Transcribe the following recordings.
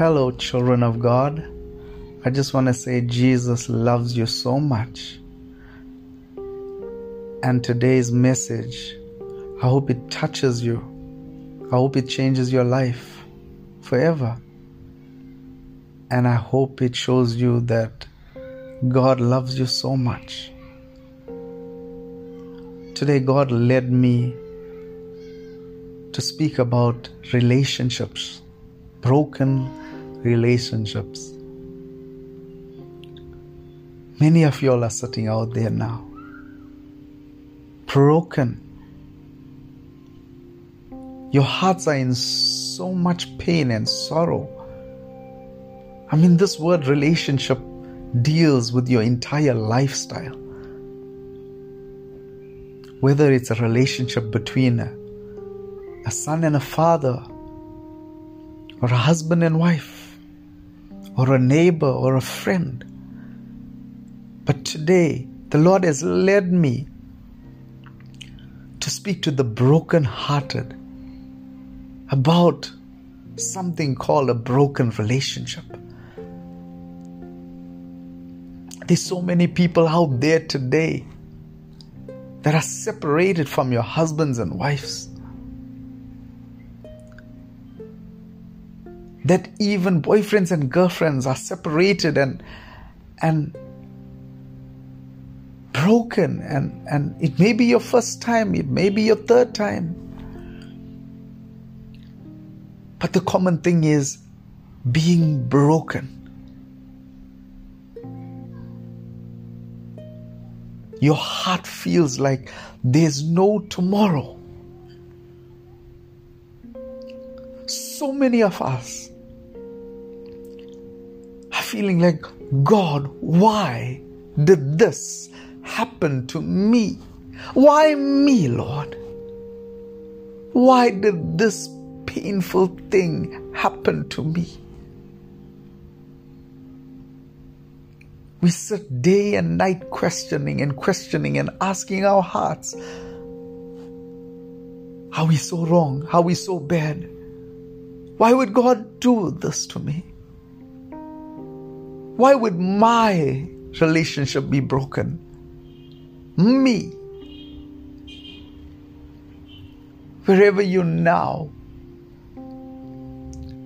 Hello, children of God. I just want to say Jesus loves you so much. And today's message, I hope it touches you. I hope it changes your life forever. And I hope it shows you that God loves you so much. Today, God led me to speak about relationships, broken relationships. Many of y'all are sitting out there now, broken. Your hearts are in so much pain and sorrow. I mean, this word relationship deals with your entire lifestyle. Whether it's a relationship between a, a son and a father, or a husband and wife, or a neighbor or a friend. But today, the Lord has led me to speak to the broken-hearted about something called a broken relationship. There's so many people out there today that are separated from your husbands and wives. That even boyfriends and girlfriends are separated and and broken and, and it may be your first time, it may be your third time. But the common thing is being broken. Your heart feels like there's no tomorrow. So many of us feeling like, God, why did this happen to me? Why me, Lord? Why did this painful thing happen to me? We sit day and night questioning and questioning and asking our hearts, Are we so wrong? Are we so bad? Why would God do this to me? Why would my relationship be broken? Me. Wherever you're now,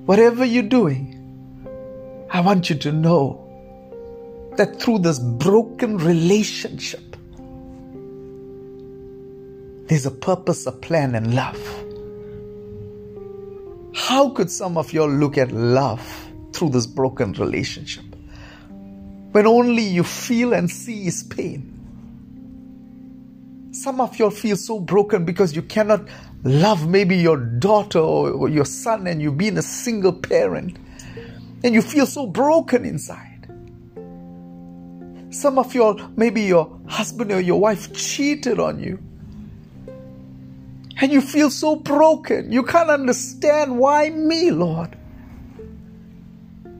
whatever you're doing, I want you to know that through this broken relationship, there's a purpose, a plan, and love. How could some of y'all look at love through this broken relationship when only you feel and see is pain? Some of you feel so broken because you cannot love maybe your daughter or your son and you've been a single parent and you feel so broken inside. Some of you, maybe your husband or your wife cheated on you. And you feel so broken. You can't understand why me, Lord.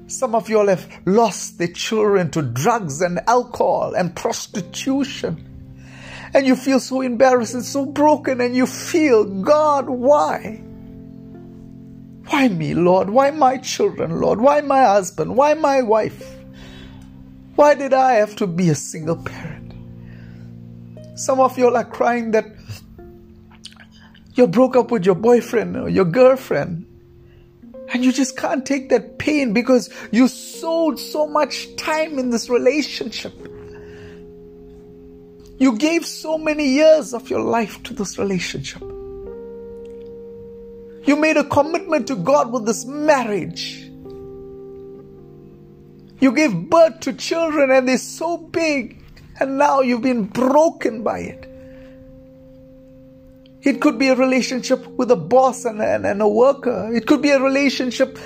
Some of you all have lost their children to drugs and alcohol and prostitution. And you feel so embarrassed and so broken, and you feel, God, why? Why me, Lord? Why my children, Lord? Why my husband? Why my wife? Why did I have to be a single parent? Some of you all are crying that you broke up with your boyfriend or your girlfriend. And you just can't take that pain because you sold so much time in this relationship. You gave so many years of your life to this relationship. You made a commitment to God with this marriage. You gave birth to children and they're so big, and now you've been broken by it. It could be a relationship with a boss and, and, and a worker. It could be a relationship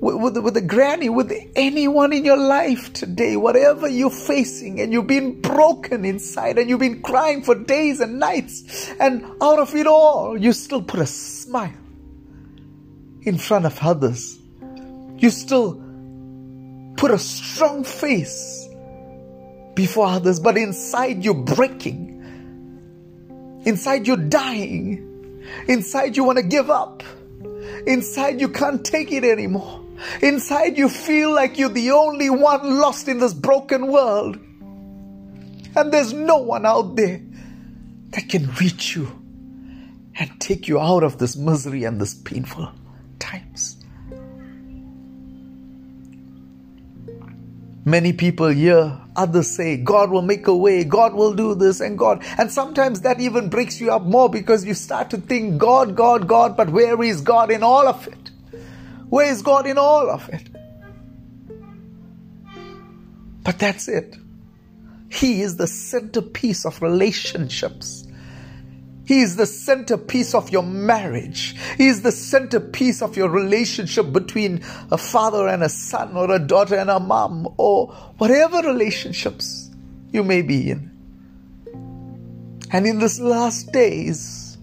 with, with, with a granny, with anyone in your life today, whatever you're facing, and you've been broken inside and you've been crying for days and nights, and out of it all, you still put a smile in front of others. You still put a strong face before others, but inside you're breaking. Inside you're dying. Inside you want to give up. Inside you can't take it anymore. Inside, you feel like you're the only one lost in this broken world. And there's no one out there that can reach you and take you out of this misery and this painful times. Many people hear others say, God will make a way, God will do this, and God. And sometimes that even breaks you up more because you start to think, God, God, God, but where is God in all of it? Where is God in all of it? But that's it. He is the centerpiece of relationships. He is the centerpiece of your marriage. He is the centerpiece of your relationship between a father and a son, or a daughter and a mom, or whatever relationships you may be in. And in these last days,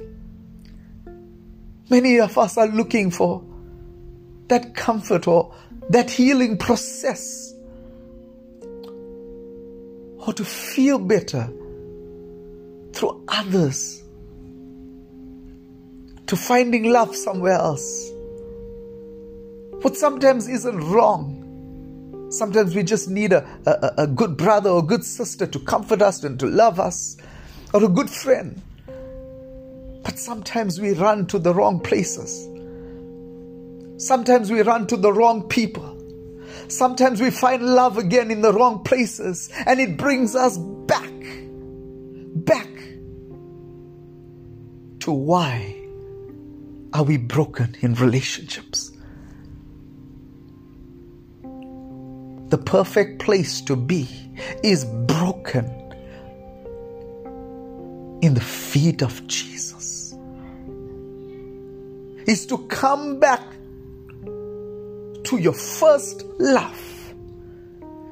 many of us are looking for that comfort or that healing process, or to feel better through others to finding love somewhere else. What sometimes isn't wrong. Sometimes we just need a, a, a good brother or good sister to comfort us and to love us, or a good friend. But sometimes we run to the wrong places. Sometimes we run to the wrong people. Sometimes we find love again in the wrong places, and it brings us back, back to why are we broken in relationships? The perfect place to be is broken in the feet of Jesus. Is to come back to your first love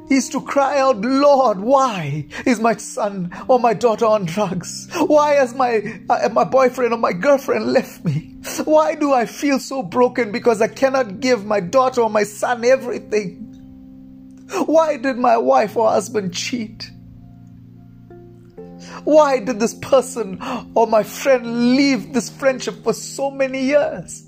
is to cry out, Lord, why is my son or my daughter on drugs? Why has my, uh, my boyfriend or my girlfriend left me? Why do I feel so broken because I cannot give my daughter or my son everything? Why did my wife or husband cheat? Why did this person or my friend leave this friendship for so many years?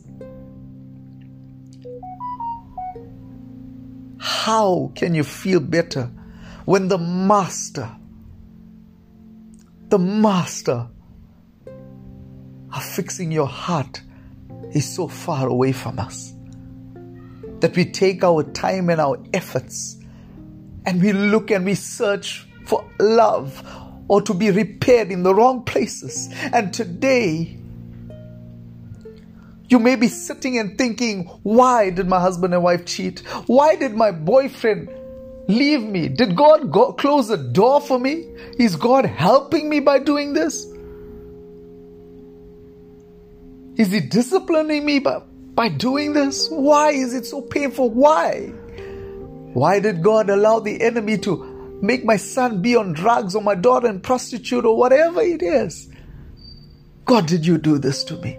How can you feel better when the Master, the Master are fixing your heart is so far away from us? That we take our time and our efforts and we look and we search for love or to be repaired in the wrong places. And today, you may be sitting and thinking, why did my husband and wife cheat? Why did my boyfriend leave me? Did God go close the door for me? Is God helping me by doing this? Is He disciplining me by, by doing this? Why is it so painful? Why? Why did God allow the enemy to make my son be on drugs or my daughter in prostitute or whatever it is? God, did you do this to me?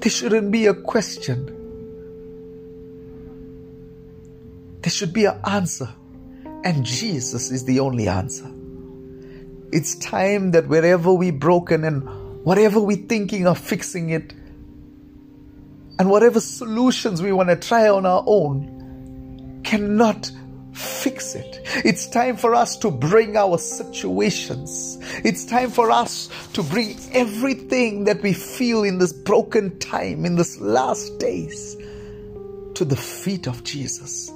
There shouldn't be a question. There should be an answer. And Jesus is the only answer. It's time that wherever we're broken and whatever we're thinking of fixing it, and whatever solutions we want to try on our own cannot fix it. It's time for us to bring our situations. It's time for us to bring everything that we feel in this broken time, in this last days, to the feet of Jesus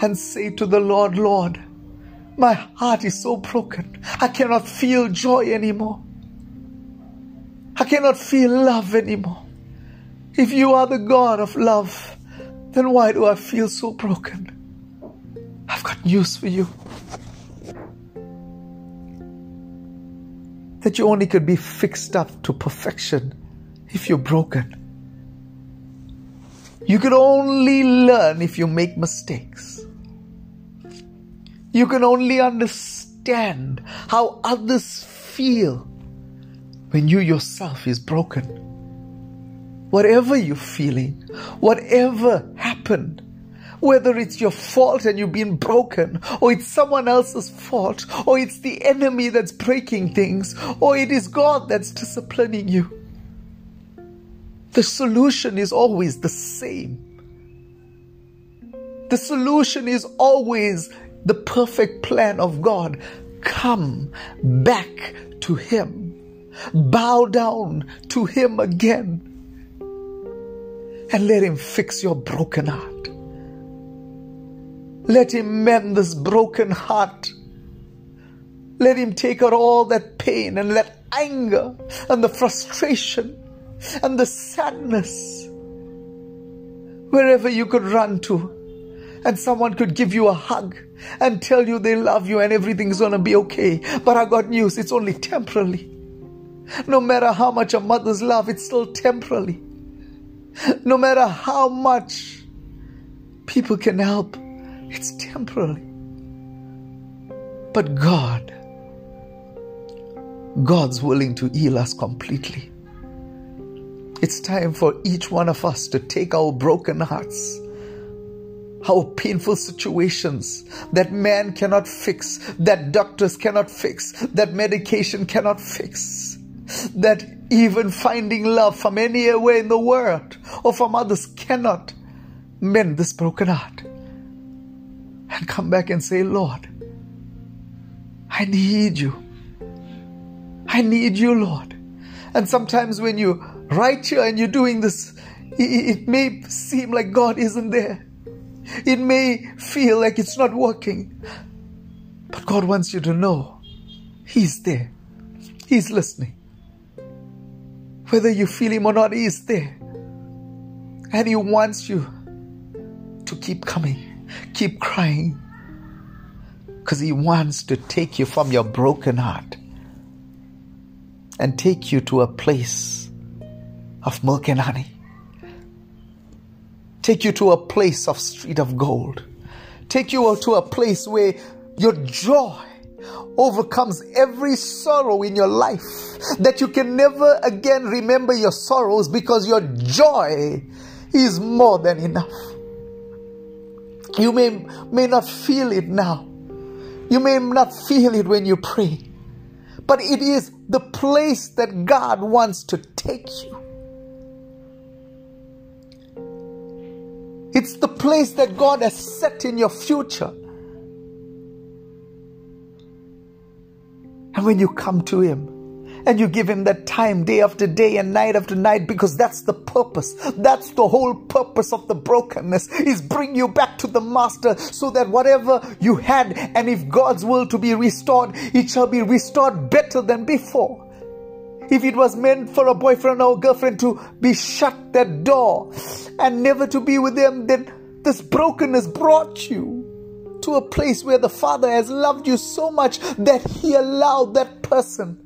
and say to the Lord, Lord, my heart is so broken. I cannot feel joy anymore. I cannot feel love anymore. If you are the God of love, then why do I feel so broken? I've got news for you. That you only could be fixed up to perfection if you're broken. You could only learn if you make mistakes. You can only understand how others feel when you yourself is broken. Whatever you're feeling, whatever happened, whether it's your fault and you've been broken, or it's someone else's fault, or it's the enemy that's breaking things, or it is God that's disciplining you. The solution is always the same. The solution is always the perfect plan of God. Come back to Him. Bow down to Him again. And let Him fix your broken heart. Let Him mend this broken heart. Let Him take out all that pain and that anger and the frustration and the sadness. Wherever you could run to and someone could give you a hug and tell you they love you and everything's gonna be okay. But I got news, it's only temporarily. No matter how much a mother's love, it's still temporarily. No matter how much people can help, it's temporary. But God, God's willing to heal us completely. It's time for each one of us to take our broken hearts how painful situations that man cannot fix, that doctors cannot fix, that medication cannot fix, that even finding love from anywhere in the world or from others cannot mend this broken heart. And come back and say, Lord, I need you. I need you, Lord. And sometimes when you write here and you're doing this, it may seem like God isn't there. It may feel like it's not working, but God wants you to know He's there. He's listening. Whether you feel Him or not, He's there. And He wants you to keep coming, keep crying, because He wants to take you from your broken heart and take you to a place of milk and honey take you to a place of street of gold, take you to a place where your joy overcomes every sorrow in your life, that you can never again remember your sorrows because your joy is more than enough. You may, may not feel it now. You may not feel it when you pray. But it is the place that God wants to take you. It's the place that God has set in your future. And when you come to Him and you give Him that time day after day and night after night, because that's the purpose, that's the whole purpose of the brokenness, is bring you back to the Master so that whatever you had, and if God's will to be restored, it shall be restored better than before. If it was meant for a boyfriend or girlfriend to be shut that door and never to be with them, then this brokenness brought you to a place where the Father has loved you so much that He allowed that person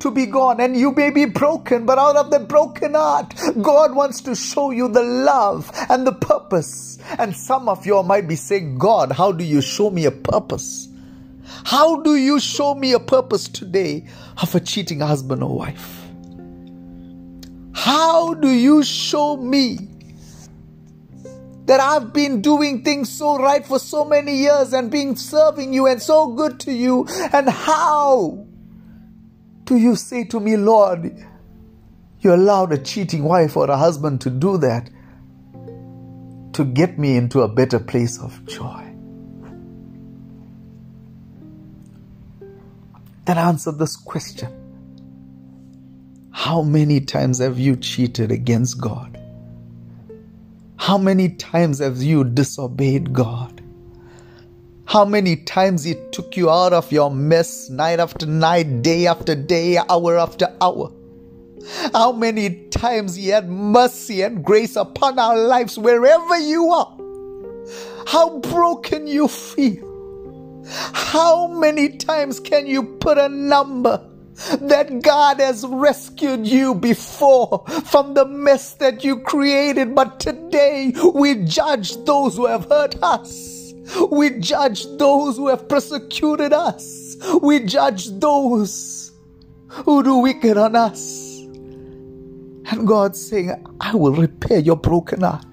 to be gone. And you may be broken, but out of that broken heart, God wants to show you the love and the purpose. And some of you might be saying, God, how do you show me a purpose? How do you show me a purpose today of a cheating husband or wife? How do you show me that I've been doing things so right for so many years and being serving you and so good to you? And how do you say to me, Lord, you allowed a cheating wife or a husband to do that to get me into a better place of joy? Then answer this question How many times have you cheated against God? How many times have you disobeyed God? How many times He took you out of your mess night after night, day after day, hour after hour? How many times He had mercy and grace upon our lives wherever you are? How broken you feel how many times can you put a number that God has rescued you before from the mess that you created? But today we judge those who have hurt us. We judge those who have persecuted us. We judge those who do wicked on us. And God's saying, I will repair your broken heart.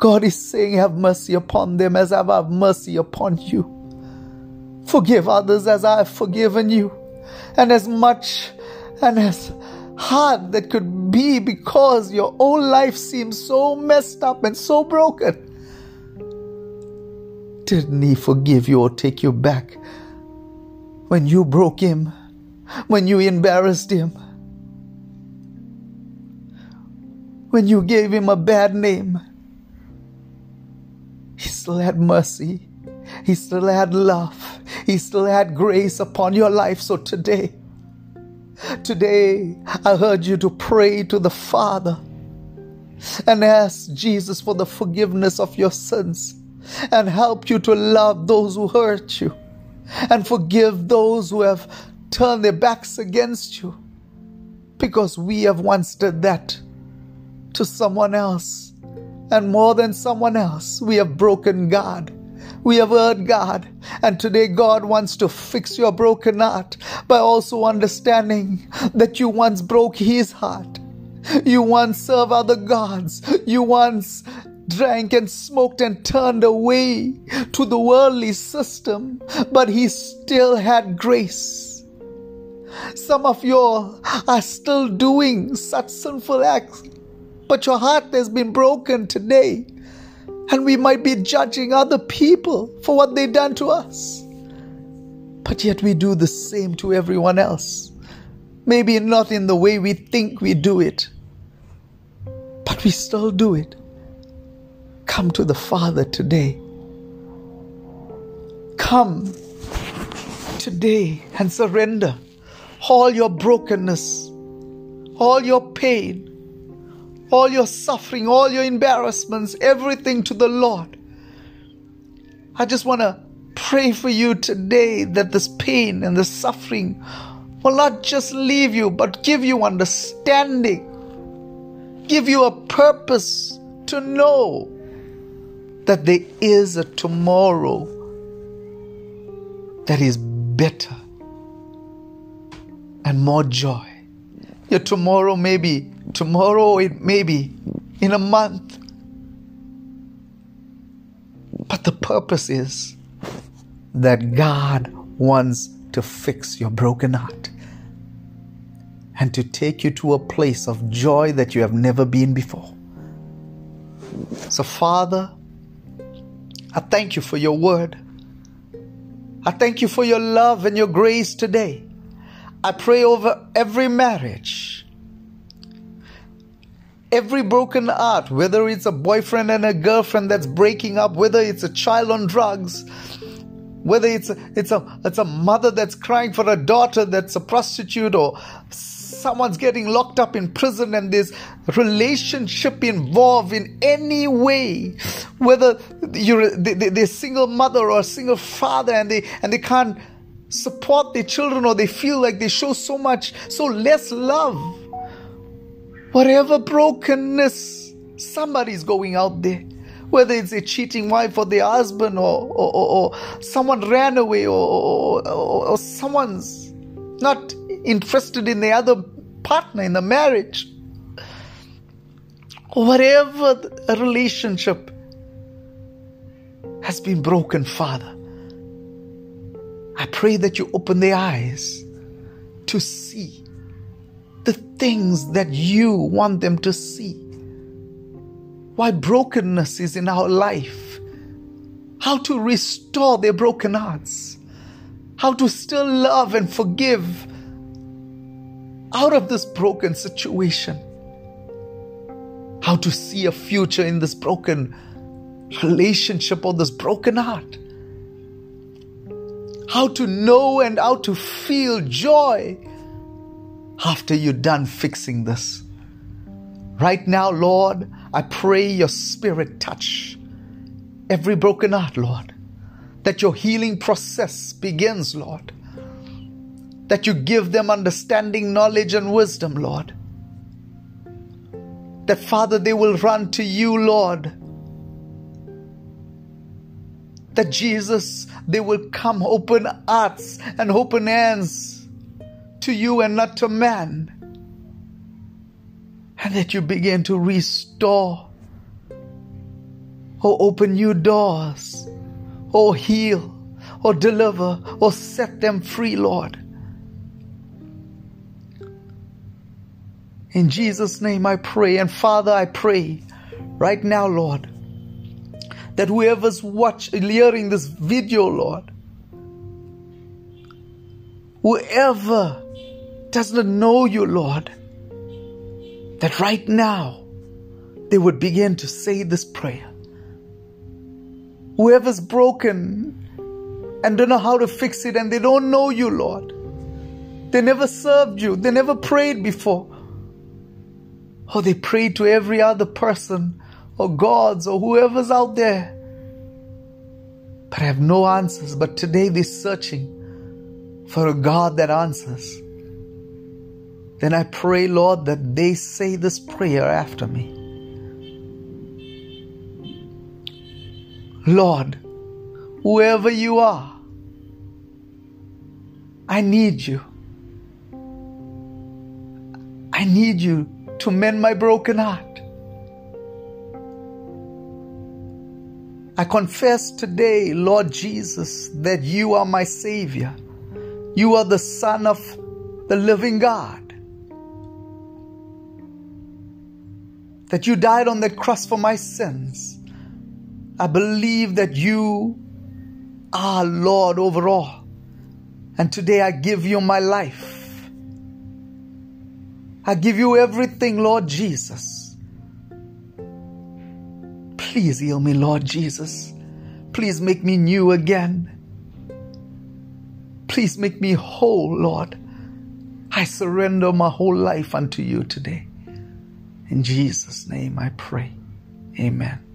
God is saying, Have mercy upon them as I have mercy upon you. Forgive others as I have forgiven you. And as much and as hard that could be because your whole life seems so messed up and so broken. Didn't He forgive you or take you back when you broke Him, when you embarrassed Him, when you gave Him a bad name? He still had mercy. He still had love. He still had grace upon your life. So today, today, I heard you to pray to the Father and ask Jesus for the forgiveness of your sins and help you to love those who hurt you and forgive those who have turned their backs against you because we have once did that to someone else and more than someone else we have broken God we have heard God, and today God wants to fix your broken heart by also understanding that you once broke His heart. You once served other gods. You once drank and smoked and turned away to the worldly system, but He still had grace. Some of you are still doing such sinful acts, but your heart has been broken today and we might be judging other people for what they've done to us. But yet we do the same to everyone else. Maybe not in the way we think we do it, but we still do it. Come to the Father today. Come today and surrender all your brokenness, all your pain, all your suffering, all your embarrassments, everything to the Lord. I just want to pray for you today that this pain and the suffering will not just leave you, but give you understanding, give you a purpose to know that there is a tomorrow that is better and more joy. Your tomorrow maybe, Tomorrow it may be in a month. But the purpose is that God wants to fix your broken heart and to take you to a place of joy that you have never been before. So, Father, I thank you for your word. I thank you for your love and your grace today. I pray over every marriage every broken heart, whether it's a boyfriend and a girlfriend that's breaking up, whether it's a child on drugs, whether it's a, it's a it's a mother that's crying for a daughter that's a prostitute or someone's getting locked up in prison and there's relationship involved in any way whether you're they're single mother or a single father and they and they can't support their children or they feel like they show so much so less love Whatever brokenness somebody's going out there, whether it's a cheating wife or their husband or, or, or, or someone ran away or, or someone's not interested in the other partner in the marriage, whatever relationship has been broken, Father. I pray that you open their eyes to see the things that you want them to see. Why brokenness is in our life. How to restore their broken hearts. How to still love and forgive out of this broken situation. How to see a future in this broken relationship or this broken heart. How to know and how to feel joy after you're done fixing this. Right now, Lord, I pray your spirit touch every broken heart, Lord. That your healing process begins, Lord. That you give them understanding, knowledge, and wisdom, Lord. That, Father, they will run to you, Lord. That Jesus, they will come open hearts and open hands to you and not to man. And that you begin to restore or open new doors or heal or deliver or set them free, Lord. In Jesus' name I pray. And Father, I pray right now, Lord, that whoever's watching, hearing this video, Lord, whoever does not know you, Lord, that right now they would begin to say this prayer. Whoever's broken and don't know how to fix it and they don't know you, Lord, they never served you, they never prayed before. Oh, they prayed to every other person or gods or whoever's out there. But I have no answers. But today they're searching for a God that answers. Then I pray, Lord, that they say this prayer after me. Lord, whoever you are, I need you. I need you to mend my broken heart. I confess today, Lord Jesus, that you are my Savior. You are the Son of the living God. That you died on that cross for my sins. I believe that you are Lord over all. And today I give you my life. I give you everything, Lord Jesus. Please heal me, Lord Jesus. Please make me new again. Please make me whole, Lord. I surrender my whole life unto you today. In Jesus' name I pray. Amen.